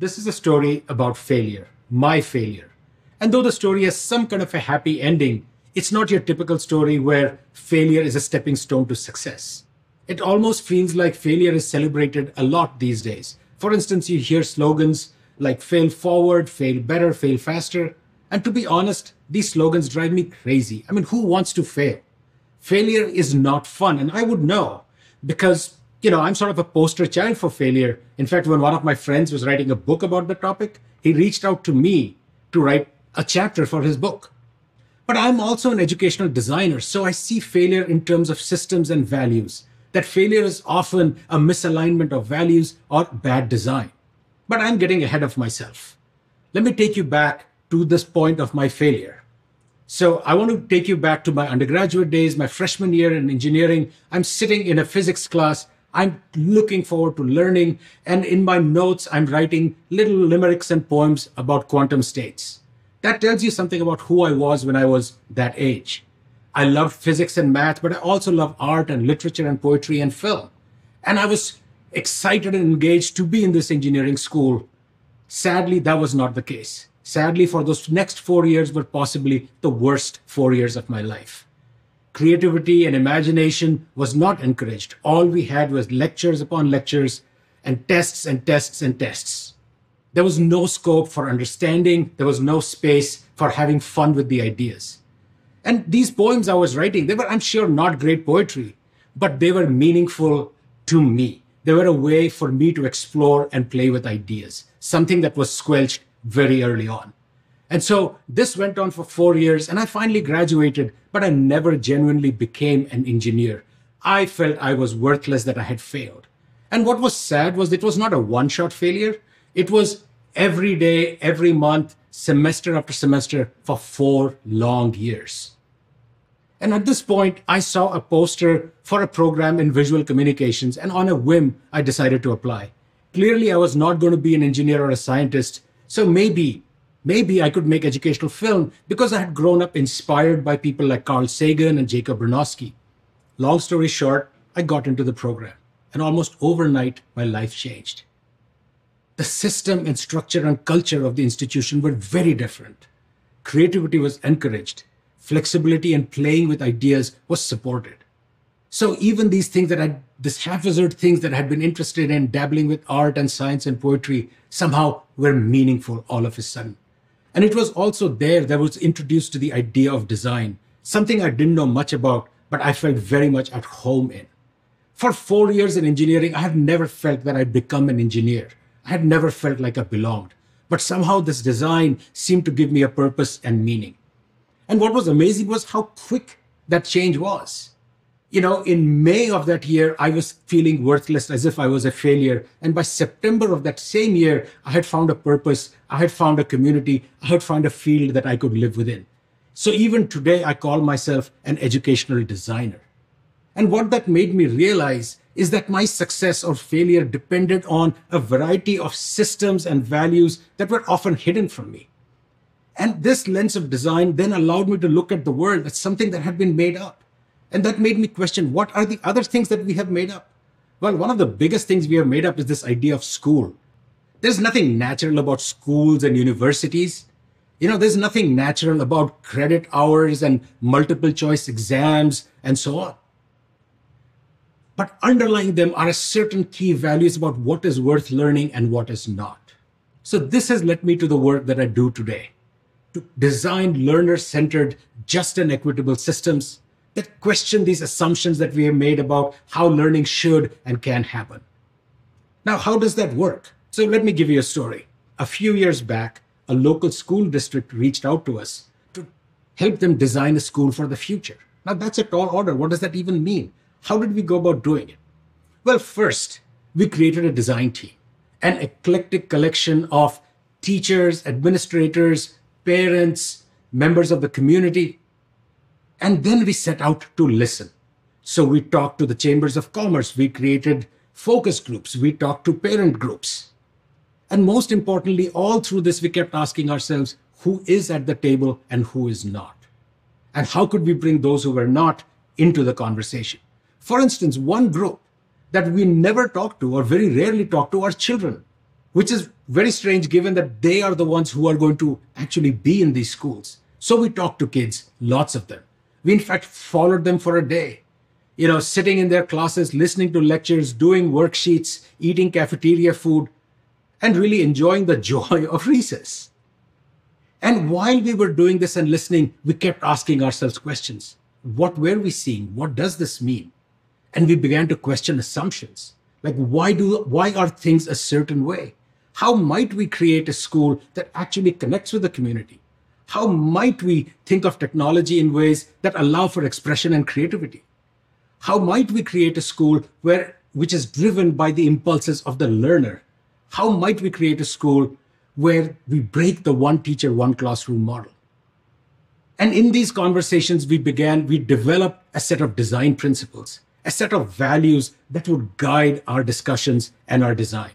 This is a story about failure, my failure. And though the story has some kind of a happy ending, it's not your typical story where failure is a stepping stone to success. It almost feels like failure is celebrated a lot these days. For instance, you hear slogans like fail forward, fail better, fail faster. And to be honest, these slogans drive me crazy. I mean, who wants to fail? Failure is not fun. And I would know because you know, I'm sort of a poster child for failure. In fact, when one of my friends was writing a book about the topic, he reached out to me to write a chapter for his book. But I'm also an educational designer, so I see failure in terms of systems and values. That failure is often a misalignment of values or bad design. But I'm getting ahead of myself. Let me take you back to this point of my failure. So I want to take you back to my undergraduate days, my freshman year in engineering. I'm sitting in a physics class I'm looking forward to learning. And in my notes, I'm writing little limericks and poems about quantum states. That tells you something about who I was when I was that age. I loved physics and math, but I also love art and literature and poetry and film. And I was excited and engaged to be in this engineering school. Sadly, that was not the case. Sadly, for those next four years were possibly the worst four years of my life creativity and imagination was not encouraged. All we had was lectures upon lectures and tests and tests and tests. There was no scope for understanding. There was no space for having fun with the ideas. And these poems I was writing, they were, I'm sure, not great poetry, but they were meaningful to me. They were a way for me to explore and play with ideas, something that was squelched very early on. And so this went on for four years, and I finally graduated, but I never genuinely became an engineer. I felt I was worthless, that I had failed. And what was sad was it was not a one shot failure, it was every day, every month, semester after semester for four long years. And at this point, I saw a poster for a program in visual communications, and on a whim, I decided to apply. Clearly, I was not going to be an engineer or a scientist, so maybe Maybe I could make educational film because I had grown up inspired by people like Carl Sagan and Jacob Bronowski. Long story short, I got into the program, and almost overnight, my life changed. The system and structure and culture of the institution were very different. Creativity was encouraged, flexibility and playing with ideas was supported. So even these things that I, this haphazard things that I had been interested in, dabbling with art and science and poetry, somehow were meaningful all of a sudden. And it was also there that was introduced to the idea of design, something I didn't know much about, but I felt very much at home in. For four years in engineering, I had never felt that I'd become an engineer. I had never felt like I belonged. But somehow this design seemed to give me a purpose and meaning. And what was amazing was how quick that change was you know, in May of that year, I was feeling worthless as if I was a failure. And by September of that same year, I had found a purpose. I had found a community. I had found a field that I could live within. So even today, I call myself an educational designer. And what that made me realize is that my success or failure depended on a variety of systems and values that were often hidden from me. And this lens of design then allowed me to look at the world as something that had been made up and that made me question what are the other things that we have made up? Well, one of the biggest things we have made up is this idea of school. There's nothing natural about schools and universities. You know, there's nothing natural about credit hours and multiple choice exams and so on. But underlying them are certain key values about what is worth learning and what is not. So this has led me to the work that I do today to design learner centered, just and equitable systems that question these assumptions that we have made about how learning should and can happen. Now, how does that work? So, let me give you a story. A few years back, a local school district reached out to us to help them design a school for the future. Now, that's a tall order. What does that even mean? How did we go about doing it? Well, first, we created a design team, an eclectic collection of teachers, administrators, parents, members of the community and then we set out to listen. So we talked to the chambers of commerce, we created focus groups, we talked to parent groups. And most importantly, all through this, we kept asking ourselves who is at the table and who is not? And how could we bring those who were not into the conversation? For instance, one group that we never talk to or very rarely talk to are children. which is very strange given that they are the ones who are going to actually be in these schools. So we talked to kids, lots of them. We, in fact, followed them for a day. You know, sitting in their classes, listening to lectures, doing worksheets, eating cafeteria food, and really enjoying the joy of recess. And while we were doing this and listening, we kept asking ourselves questions. What were we seeing? What does this mean? And we began to question assumptions. Like, why do, why are things a certain way? How might we create a school that actually connects with the community? How might we think of technology in ways that allow for expression and creativity? How might we create a school where, which is driven by the impulses of the learner? How might we create a school where we break the one teacher, one classroom model? And in these conversations, we began, we developed a set of design principles, a set of values that would guide our discussions and our design.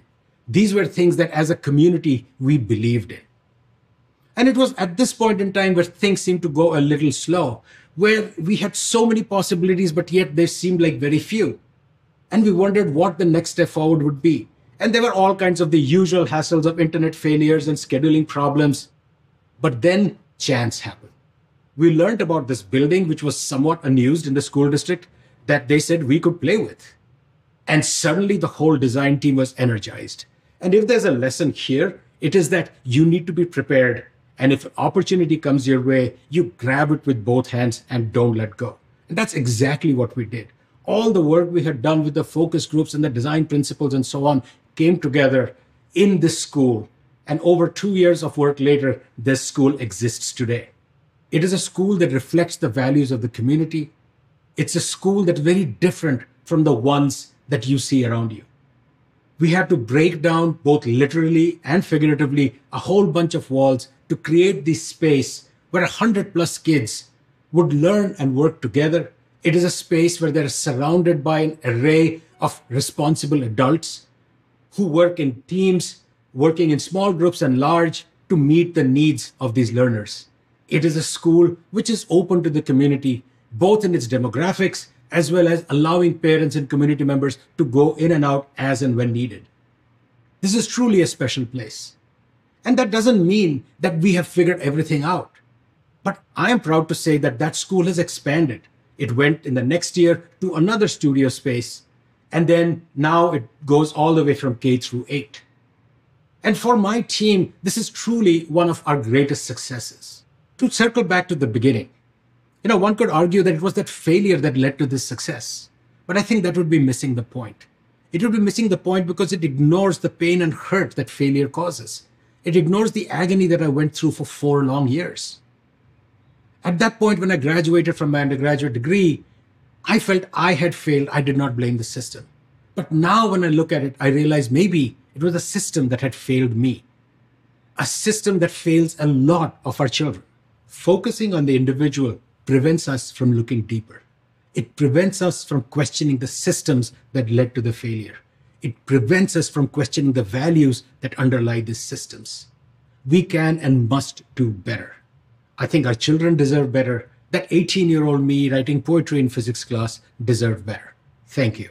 These were things that as a community we believed in. And it was at this point in time where things seemed to go a little slow, where we had so many possibilities, but yet there seemed like very few. And we wondered what the next step forward would be. And there were all kinds of the usual hassles of internet failures and scheduling problems. But then chance happened. We learned about this building, which was somewhat unused in the school district, that they said we could play with. And suddenly the whole design team was energized. And if there's a lesson here, it is that you need to be prepared. And if opportunity comes your way, you grab it with both hands and don't let go. And that's exactly what we did. All the work we had done with the focus groups and the design principles and so on came together in this school. And over two years of work later, this school exists today. It is a school that reflects the values of the community. It's a school that's very different from the ones that you see around you we had to break down both literally and figuratively a whole bunch of walls to create this space where a hundred plus kids would learn and work together. It is a space where they're surrounded by an array of responsible adults who work in teams, working in small groups and large to meet the needs of these learners. It is a school which is open to the community, both in its demographics as well as allowing parents and community members to go in and out as and when needed. This is truly a special place. And that doesn't mean that we have figured everything out. But I am proud to say that that school has expanded. It went in the next year to another studio space, and then now it goes all the way from K through 8. And for my team, this is truly one of our greatest successes. To circle back to the beginning, you know, one could argue that it was that failure that led to this success. But I think that would be missing the point. It would be missing the point because it ignores the pain and hurt that failure causes. It ignores the agony that I went through for four long years. At that point, when I graduated from my undergraduate degree, I felt I had failed. I did not blame the system. But now, when I look at it, I realize maybe it was a system that had failed me. A system that fails a lot of our children. Focusing on the individual prevents us from looking deeper. It prevents us from questioning the systems that led to the failure. It prevents us from questioning the values that underlie these systems. We can and must do better. I think our children deserve better. That 18 year old me writing poetry in physics class deserved better. Thank you.